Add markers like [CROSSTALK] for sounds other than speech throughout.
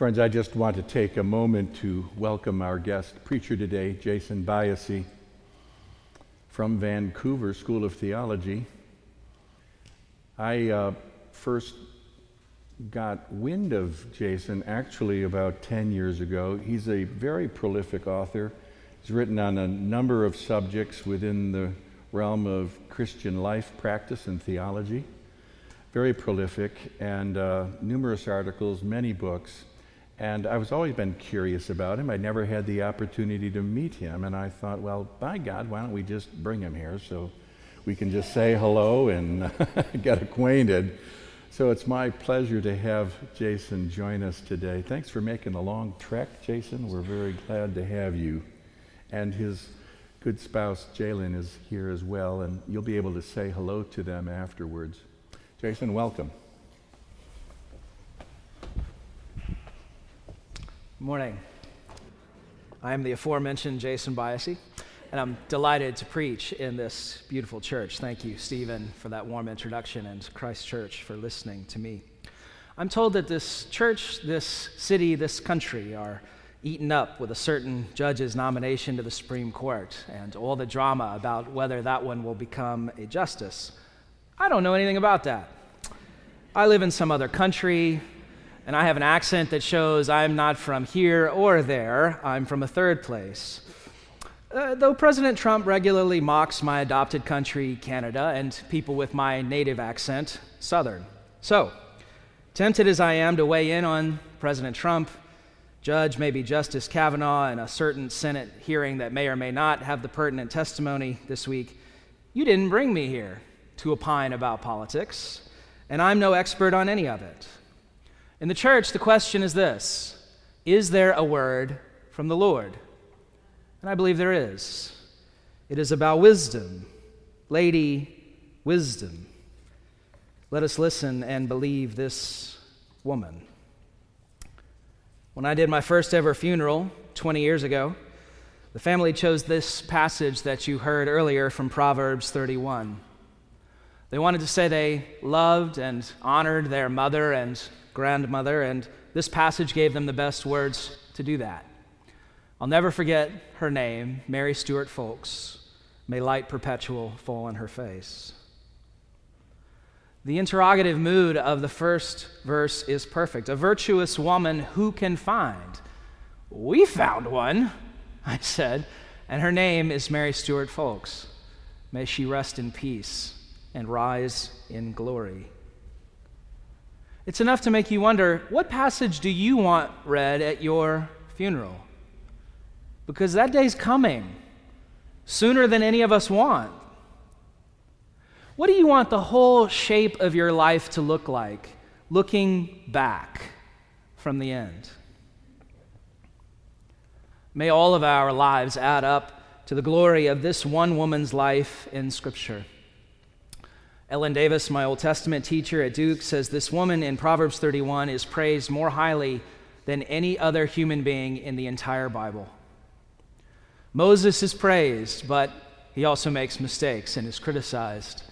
Friends, I just want to take a moment to welcome our guest preacher today, Jason Byassee from Vancouver School of Theology. I uh, first got wind of Jason actually about 10 years ago. He's a very prolific author. He's written on a number of subjects within the realm of Christian life practice and theology. Very prolific, and uh, numerous articles, many books. And I was always been curious about him. I never had the opportunity to meet him, and I thought, well, by God, why don't we just bring him here so we can just say hello and [LAUGHS] get acquainted. So it's my pleasure to have Jason join us today. Thanks for making the long trek, Jason. We're very glad to have you. And his good spouse, Jalen, is here as well, and you'll be able to say hello to them afterwards. Jason, welcome. Morning. I am the aforementioned Jason Byassee, and I'm delighted to preach in this beautiful church. Thank you, Stephen, for that warm introduction, and Christ Church for listening to me. I'm told that this church, this city, this country are eaten up with a certain judge's nomination to the Supreme Court and all the drama about whether that one will become a justice. I don't know anything about that. I live in some other country and I have an accent that shows I'm not from here or there, I'm from a third place. Uh, though President Trump regularly mocks my adopted country, Canada, and people with my native accent, Southern. So, tempted as I am to weigh in on President Trump, Judge, maybe Justice Kavanaugh, and a certain Senate hearing that may or may not have the pertinent testimony this week, you didn't bring me here to opine about politics, and I'm no expert on any of it. In the church, the question is this Is there a word from the Lord? And I believe there is. It is about wisdom, Lady Wisdom. Let us listen and believe this woman. When I did my first ever funeral 20 years ago, the family chose this passage that you heard earlier from Proverbs 31. They wanted to say they loved and honored their mother and grandmother, and this passage gave them the best words to do that. I'll never forget her name, Mary Stuart Folks. May light perpetual fall on her face. The interrogative mood of the first verse is perfect. A virtuous woman who can find? We found one, I said, and her name is Mary Stuart Folks. May she rest in peace and rise in glory. It's enough to make you wonder what passage do you want read at your funeral? Because that day's coming sooner than any of us want. What do you want the whole shape of your life to look like, looking back from the end? May all of our lives add up to the glory of this one woman's life in Scripture. Ellen Davis, my Old Testament teacher at Duke, says this woman in Proverbs 31 is praised more highly than any other human being in the entire Bible. Moses is praised, but he also makes mistakes and is criticized.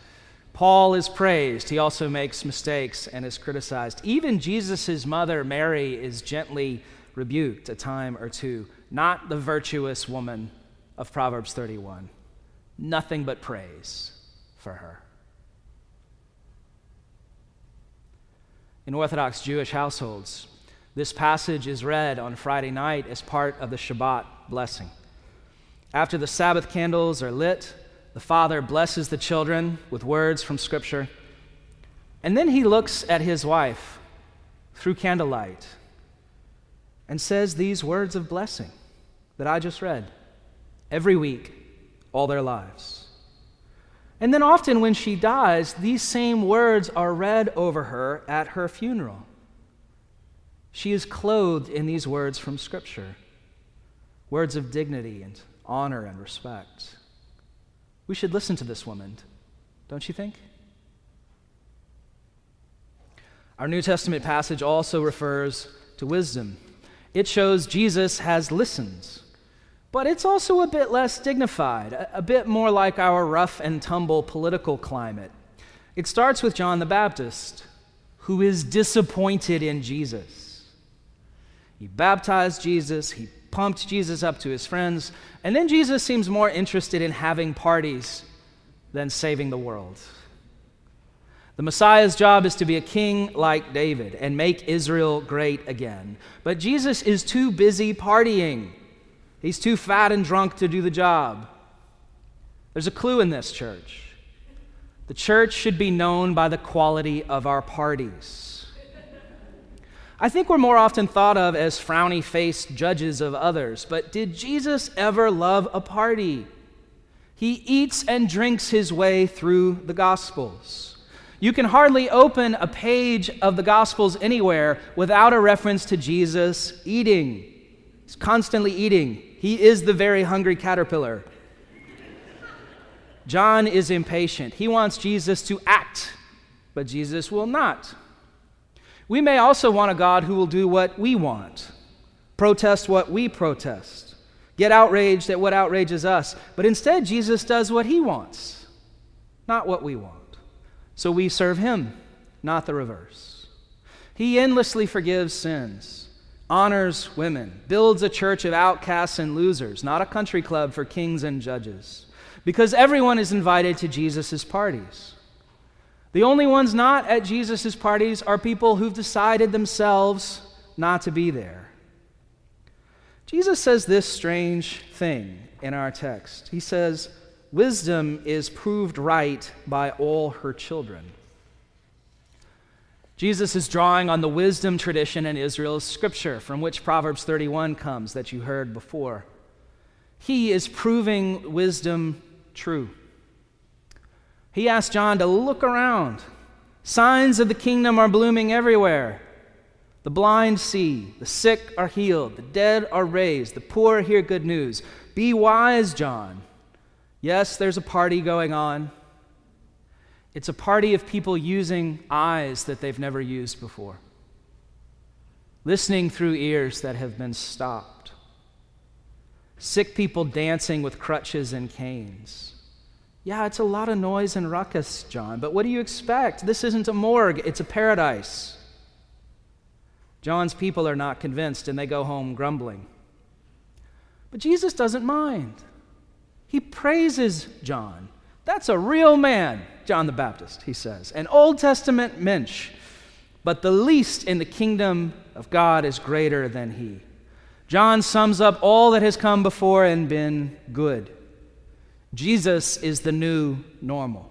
Paul is praised, he also makes mistakes and is criticized. Even Jesus' mother, Mary, is gently rebuked a time or two. Not the virtuous woman of Proverbs 31. Nothing but praise for her. In Orthodox Jewish households. This passage is read on Friday night as part of the Shabbat blessing. After the Sabbath candles are lit, the father blesses the children with words from Scripture, and then he looks at his wife through candlelight and says these words of blessing that I just read every week, all their lives. And then often when she dies, these same words are read over her at her funeral. She is clothed in these words from Scripture words of dignity and honor and respect. We should listen to this woman, don't you think? Our New Testament passage also refers to wisdom. It shows Jesus has listened but it's also a bit less dignified, a, bit more like our rough and tumble political climate. It starts with John the Baptist, who is disappointed in Jesus. He baptized Jesus, he pumped Jesus up to his friends, and then Jesus seems more interested in having parties than saving the world. The Messiah's job is to be a king like David and make Israel great again. But Jesus is too busy partying. He's too fat and drunk to do the job. There's a clue in this church. The church should be known by the quality of our parties. I think we're more often thought of as frowny faced judges of others, but did Jesus ever love a party? He eats and drinks his way through the Gospels. You can hardly open a page of the Gospels anywhere without a reference to Jesus eating. He's constantly eating. He is the very hungry caterpillar. John is impatient. He wants Jesus to act, but Jesus will not. We may also want a God who will do what we want, protest what we protest, get outraged at what outrages us. But instead, Jesus does what he wants, not what we want. So we serve him, not the reverse. He endlessly forgives sins, honors women, builds a church of outcasts and losers, not a country club for kings and judges, because everyone is invited to Jesus' parties. The only ones not at Jesus' parties are people who've decided themselves not to be there. Jesus says this strange thing in our text. He says, wisdom is proved right by all her children. Jesus is drawing on the wisdom tradition in Israel's scripture, from which Proverbs 31 comes that you heard before. He is proving wisdom true. He asked John to look around. Signs of the kingdom are blooming everywhere. The blind see, the sick are healed, the dead are raised, the poor hear good news. Be wise, John. Yes, there's a party going on. It's a party of people using eyes that they've never used before, listening through ears that have been stopped, sick people dancing with crutches and canes. Yeah, it's a lot of noise and ruckus, John, but what do you expect? This isn't a morgue, it's a paradise. John's people are not convinced and they go home grumbling. But Jesus doesn't mind. He praises John. That's a real man, John the Baptist, he says, an Old Testament mensch. But the least in the kingdom of God is greater than he. John sums up all that has come before and been good. Jesus is the new normal.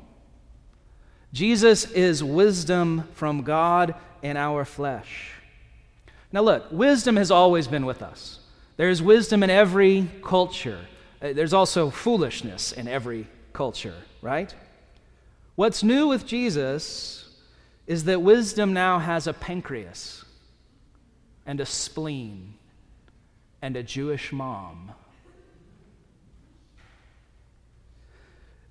Jesus is wisdom from God in our flesh. Now, look, wisdom has always been with us. There is wisdom in every culture. Uh, there's also foolishness in every culture, right? What's new with Jesus is that wisdom now has a pancreas and a spleen and a Jewish mom.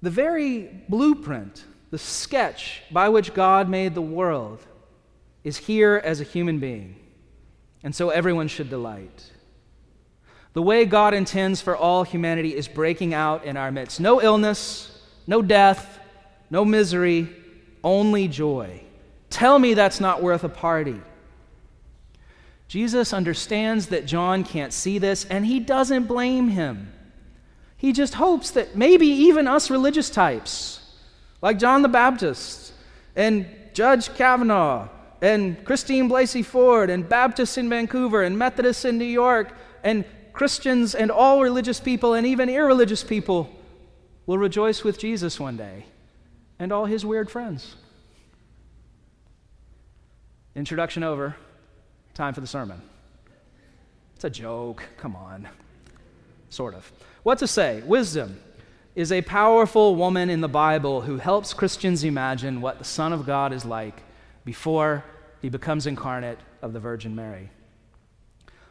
The very blueprint, the sketch by which God made the world, is here as a human being. And so everyone should delight. The way God intends for all humanity is breaking out in our midst. No illness, no death, no misery, only joy. Tell me that's not worth a party. Jesus understands that John can't see this, and he doesn't blame him. He just hopes that maybe even us religious types, like John the Baptist and Judge Kavanaugh and Christine Blasey Ford and Baptists in Vancouver and Methodists in New York and Christians and all religious people and even irreligious people will rejoice with Jesus one day and all his weird friends. Introduction over. Time for the sermon. It's a joke. Come on. Sort of. What to say? Wisdom is a powerful woman in the Bible who helps Christians imagine what the Son of God is like before he becomes incarnate of the Virgin Mary.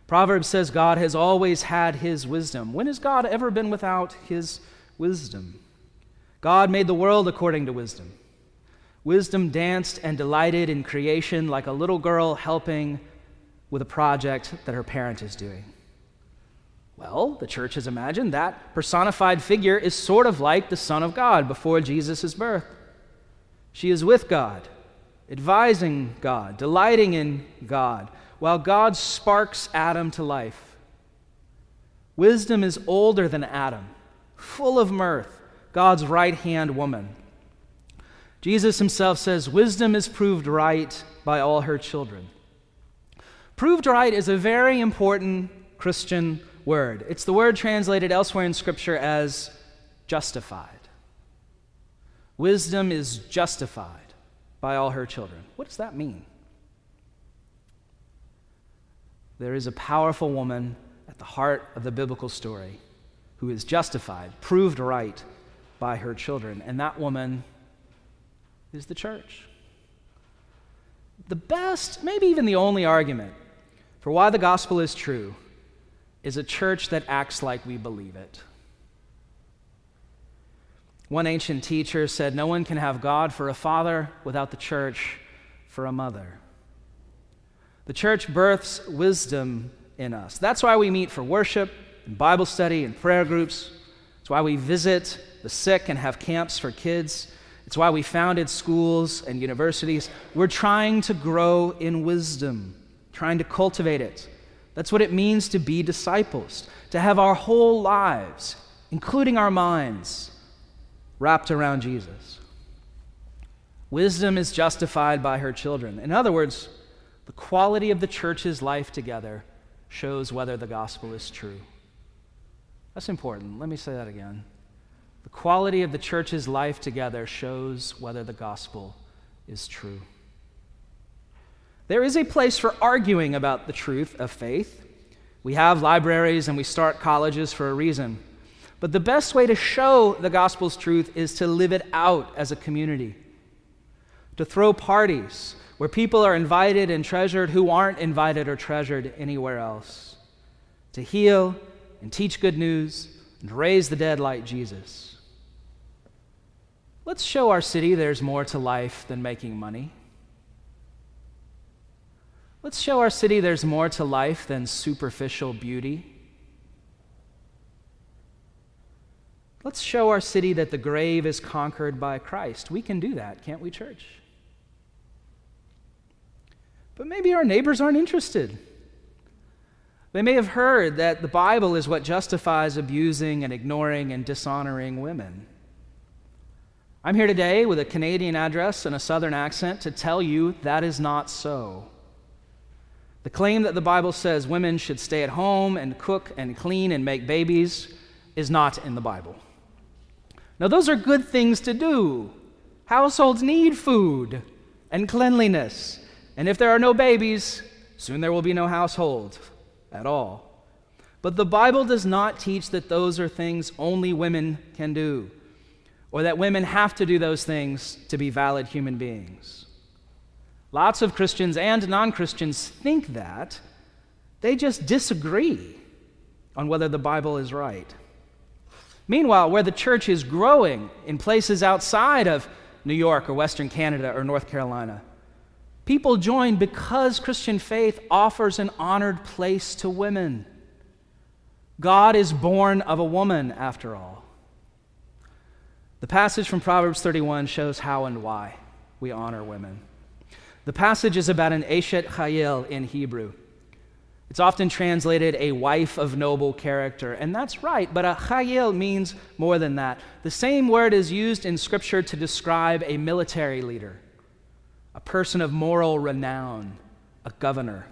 Proverbs says God has always had his wisdom. When has God ever been without his wisdom? God made the world according to wisdom. Wisdom danced and delighted in creation like a little girl helping with a project that her parent is doing. Well, the church has imagined that personified figure is sort of like the Son of God before Jesus' birth. She is with God, advising God, delighting in God, while God sparks Adam to life. Wisdom is older than Adam, full of mirth, God's right hand woman. Jesus himself says, Wisdom is proved right by all her children. Proved right is a very important Christian word. It's the word translated elsewhere in Scripture as justified. Wisdom is justified by all her children. What does that mean? There is a powerful woman at the heart of the biblical story who is justified, proved right by her children, and that woman is the church. The best, maybe even the only argument for why the gospel is true is a church that acts like we believe it. One ancient teacher said, No one can have God for a father without the church for a mother. The church births wisdom in us. That's why we meet for worship and Bible study and prayer groups. It's why we visit the sick and have camps for kids. It's why we founded schools and universities. We're trying to grow in wisdom, trying to cultivate it. That's what it means to be disciples, to have our whole lives, including our minds, wrapped around Jesus. Wisdom is justified by her children. In other words, the quality of the church's life together shows whether the gospel is true. That's important. Let me say that again. Quality of the church's life together shows whether the gospel is true. There is a place for arguing about the truth of faith. We have libraries and we start colleges for a reason. But the best way to show the gospel's truth is to live it out as a community, to throw parties where people are invited and treasured who aren't invited or treasured anywhere else, to heal and teach good news and raise the dead like Jesus. Let's show our city there's more to life than making money. Let's show our city there's more to life than superficial beauty. Let's show our city that the grave is conquered by Christ. We can do that, can't we, church? But maybe our neighbors aren't interested. They may have heard that the Bible is what justifies abusing and ignoring and dishonoring women. I'm here today with a Canadian address and a Southern accent to tell you that is not so. The claim that the Bible says women should stay at home and cook and clean and make babies is not in the Bible. Now, those are good things to do. Households need food and cleanliness. And if there are no babies, soon there will be no household at all. But the Bible does not teach that those are things only women can do, or that women have to do those things to be valid human beings. Lots of Christians and non Christians think that. They just disagree on whether the Bible is right. Meanwhile, where the church is growing in places outside of New York or Western Canada or North Carolina, people join because Christian faith offers an honored place to women. God is born of a woman, after all. The passage from Proverbs 31 shows how and why we honor women. The passage is about an Eshet Chayil in Hebrew. It's often translated a wife of noble character, and that's right, but a chayil means more than that. The same word is used in Scripture to describe a military leader, a person of moral renown, a governor.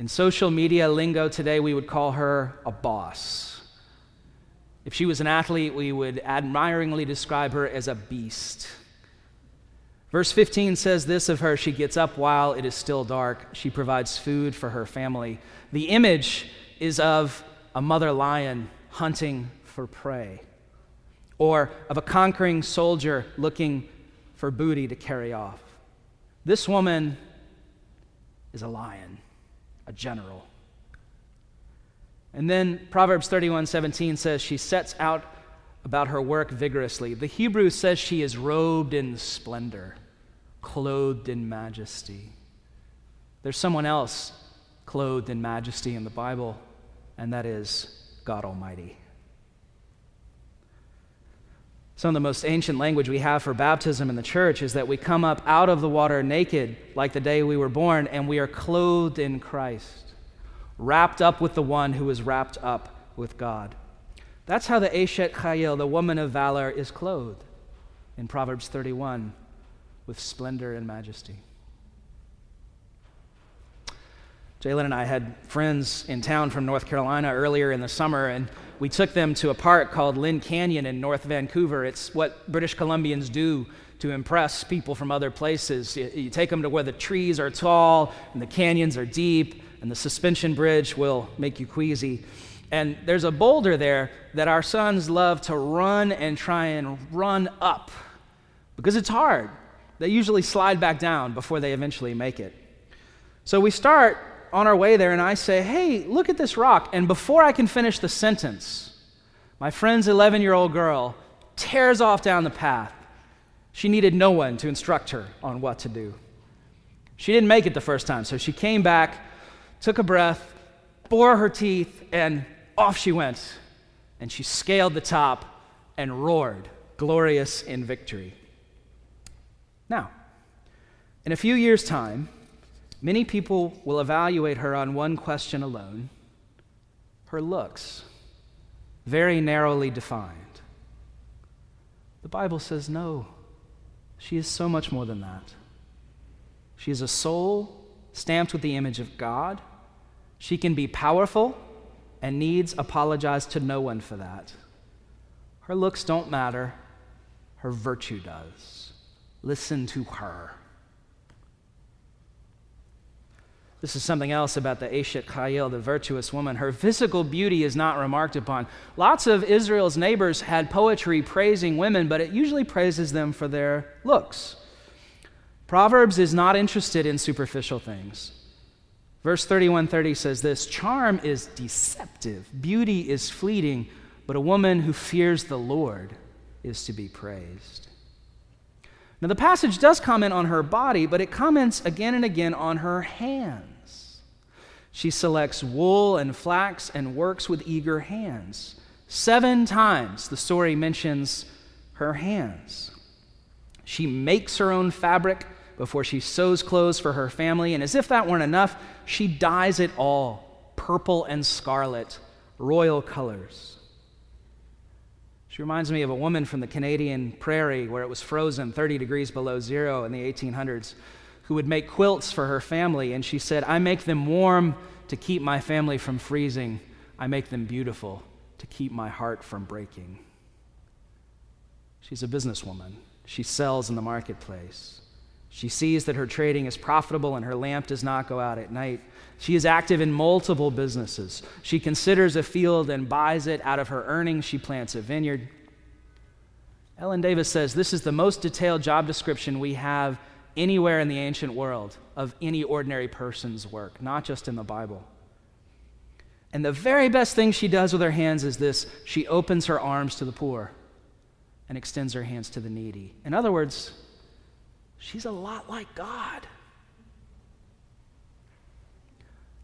In social media lingo today, we would call her a boss. If she was an athlete, we would admiringly describe her as a beast. Verse 15 says this of her She gets up while it is still dark. She provides food for her family. The image is of a mother lion hunting for prey, or of a conquering soldier looking for booty to carry off. This woman is a lion, a general. And then Proverbs 31 17 says she sets out about her work vigorously. The Hebrew says she is robed in splendor, clothed in majesty. There's someone else clothed in majesty in the Bible, and that is God Almighty. Some of the most ancient language we have for baptism in the church is that we come up out of the water naked, like the day we were born, and we are clothed in Christ, wrapped up with the one who is wrapped up with God. That's how the Eshet Chayil, the woman of valor, is clothed in Proverbs 31 with splendor and majesty. Jalen and I had friends in town from North Carolina earlier in the summer, and we took them to a park called Lynn Canyon in North Vancouver. It's what British Columbians do to impress people from other places. You, you take them to where the trees are tall and the canyons are deep, and the suspension bridge will make you queasy. And there's a boulder there that our sons love to run and try and run up because it's hard. They usually slide back down before they eventually make it. So we start on our way there, and I say, Hey, look at this rock. And before I can finish the sentence, my friend's 11 year old girl tears off down the path. She needed no one to instruct her on what to do. She didn't make it the first time, so she came back, took a breath, bore her teeth, and off she went. And she scaled the top and roared, glorious in victory. Now, in a few years' time, Many people will evaluate her on one question alone her looks, very narrowly defined. The Bible says no, she is so much more than that. She is a soul stamped with the image of God. She can be powerful and needs apologize to no one for that. Her looks don't matter, her virtue does. Listen to her. This is something else about the Eshet Chayil, the virtuous woman. Her physical beauty is not remarked upon. Lots of Israel's neighbors had poetry praising women, but it usually praises them for their looks. Proverbs is not interested in superficial things. Verse 3130 says this Charm is deceptive, beauty is fleeting, but a woman who fears the Lord is to be praised. Now, the passage does comment on her body, but it comments again and again on her hands. She selects wool and flax and works with eager hands. Seven times the story mentions her hands. She makes her own fabric before she sews clothes for her family, and as if that weren't enough, she dyes it all purple and scarlet, royal colors. She reminds me of a woman from the Canadian prairie where it was frozen 30 degrees below zero in the 1800s who would make quilts for her family. And she said, I make them warm to keep my family from freezing, I make them beautiful to keep my heart from breaking. She's a businesswoman. She sells in the marketplace. She sees that her trading is profitable and her lamp does not go out at night. She is active in multiple businesses. She considers a field and buys it. Out of her earnings, she plants a vineyard. Ellen Davis says this is the most detailed job description we have anywhere in the ancient world of any ordinary person's work, not just in the Bible. And the very best thing she does with her hands is this she opens her arms to the poor and extends her hands to the needy. In other words, she's a lot like God.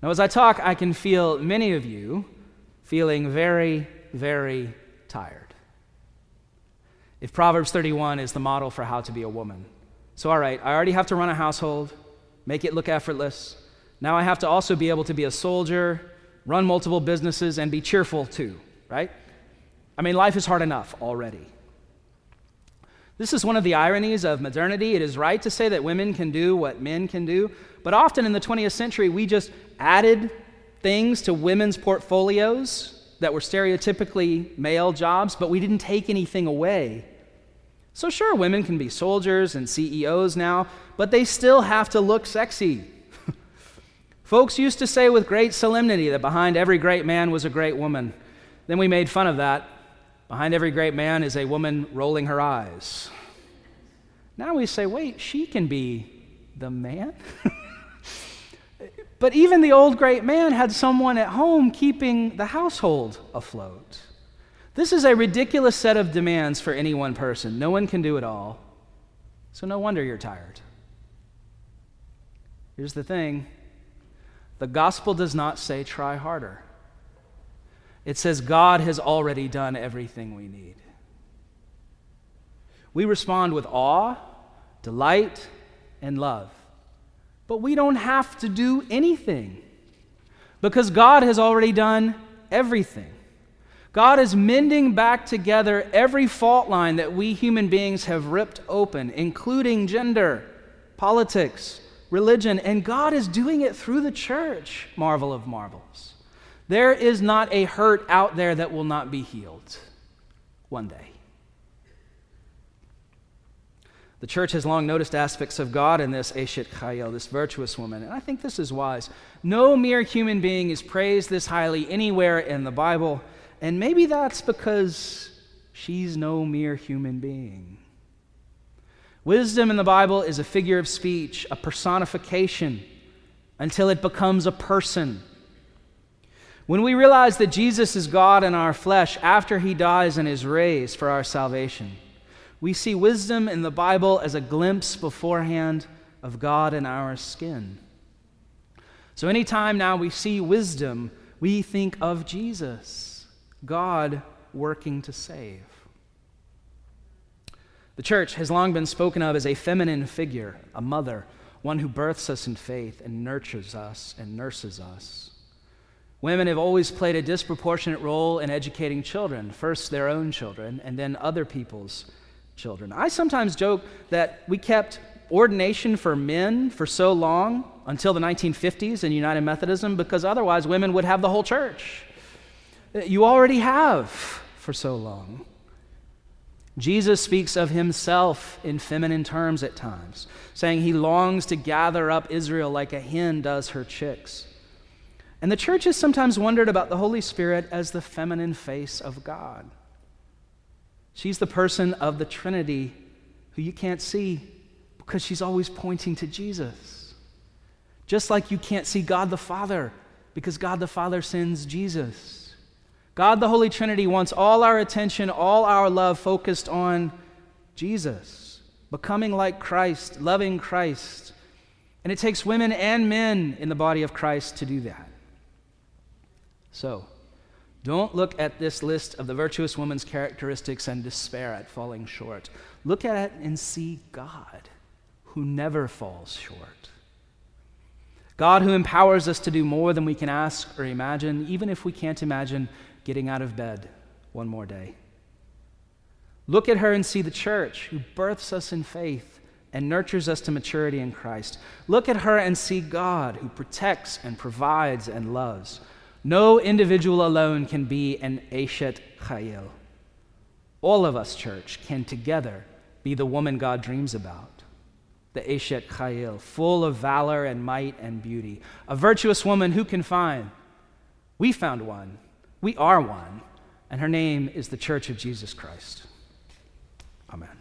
Now, as I talk, I can feel many of you feeling very, very tired. If Proverbs 31 is the model for how to be a woman. So, all right, I already have to run a household, make it look effortless. Now I have to also be able to be a soldier, run multiple businesses, and be cheerful too, right? I mean, life is hard enough already. This is one of the ironies of modernity. It is right to say that women can do what men can do, but often in the 20th century, we just added things to women's portfolios that were stereotypically male jobs, but we didn't take anything away. So, sure, women can be soldiers and CEOs now, but they still have to look sexy. [LAUGHS] Folks used to say with great solemnity that behind every great man was a great woman. Then we made fun of that. Behind every great man is a woman rolling her eyes. Now we say, wait, she can be the man? [LAUGHS] But even the old great man had someone at home keeping the household afloat. This is a ridiculous set of demands for any one person. No one can do it all. So, no wonder you're tired. Here's the thing the gospel does not say try harder, it says God has already done everything we need. We respond with awe, delight, and love. But we don't have to do anything because God has already done everything. God is mending back together every fault line that we human beings have ripped open, including gender, politics, religion, and God is doing it through the church. Marvel of marvels. There is not a hurt out there that will not be healed one day. The church has long noticed aspects of God in this Eshet Chayil, this virtuous woman, and I think this is wise. No mere human being is praised this highly anywhere in the Bible, and maybe that's because she's no mere human being. Wisdom in the Bible is a figure of speech, a personification, until it becomes a person. When we realize that Jesus is God in our flesh after he dies and is raised for our salvation, we see wisdom in the Bible as a glimpse beforehand of God in our skin. So, anytime now we see wisdom, we think of Jesus, God working to save. The church has long been spoken of as a feminine figure, a mother, one who births us in faith and nurtures us and nurses us. Women have always played a disproportionate role in educating children, first their own children, and then other people's children. I sometimes joke that we kept ordination for men for so long until the 1950s in United Methodism because otherwise women would have the whole church. You already have for so long. Jesus speaks of himself in feminine terms at times, saying he longs to gather up Israel like a hen does her chicks. And the church has sometimes wondered about the Holy Spirit as the feminine face of God. She's the person of the Trinity who you can't see because she's always pointing to Jesus. Just like you can't see God the Father because God the Father sends Jesus. God the Holy Trinity wants all our attention, all our love focused on Jesus, becoming like Christ, loving Christ. And it takes women and men in the body of Christ to do that. So, don't look at this list of the virtuous woman's characteristics and despair at falling short. Look at it and see God, who never falls short. God, who empowers us to do more than we can ask or imagine, even if we can't imagine getting out of bed one more day. Look at her and see the church, who births us in faith and nurtures us to maturity in Christ. Look at her and see God, who protects and provides and loves. No individual alone can be an Eshet Chayil. All of us, church, can together be the woman God dreams about. The Eshet Chayil, full of valor and might and beauty. A virtuous woman who can find? We found one. We are one. And her name is the Church of Jesus Christ. Amen.